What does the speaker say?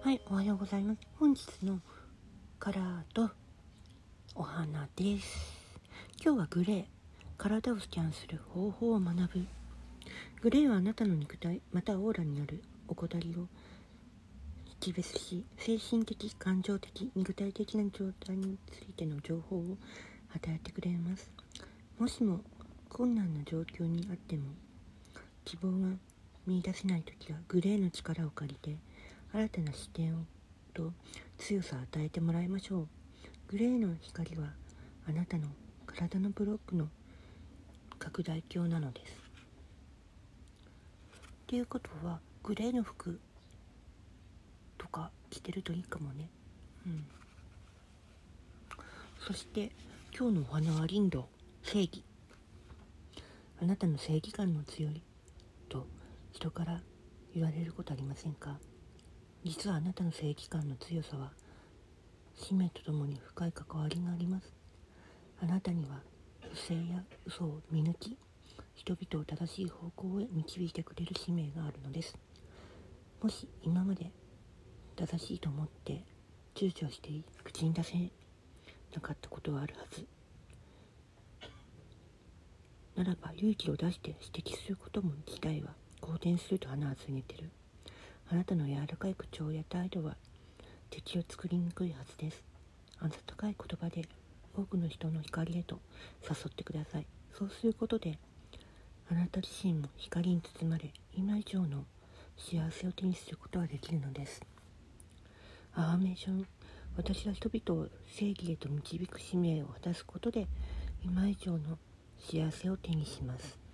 はい、おはようございます。本日のカラーとお花です。今日はグレー、体をスキャンする方法を学ぶ。グレーはあなたの肉体、またオーラにある怠りを識別し、精神的、感情的、肉体的な状態についての情報を与えてくれます。もしも困難な状況にあっても、希望が見出せないときはグレーの力を借りて新たな視点をと強さを与えてもらいましょう。グレーの光はあなたの体のブロックの拡大鏡なのです。っていうことはグレーの服とか着てるといいかもね。うん。そして今日のお花はリンド正義。あなたの正義感の強いと人から言われることありませんか？実はあなたの正義感の強さは使命とともに深い関わりがあります。あなたには不正や嘘を見抜き人々を正しい方向へ導いてくれる使命があるのです。もし今まで正しいと思って躊躇して口に出せなかったことはあるはず。ならば勇気を出して指摘することも自体は好転すると花は告げてる。あなたの柔らかい口調や態度は敵を作りにくいはずです。温かい言葉で多くの人の光へと誘ってください。そうすることであなた自身も光に包まれ今以上の幸せを手にすることができるのです。アファメーション。私は人々を正義へと導く使命を果たすことで今以上の幸せを手にします。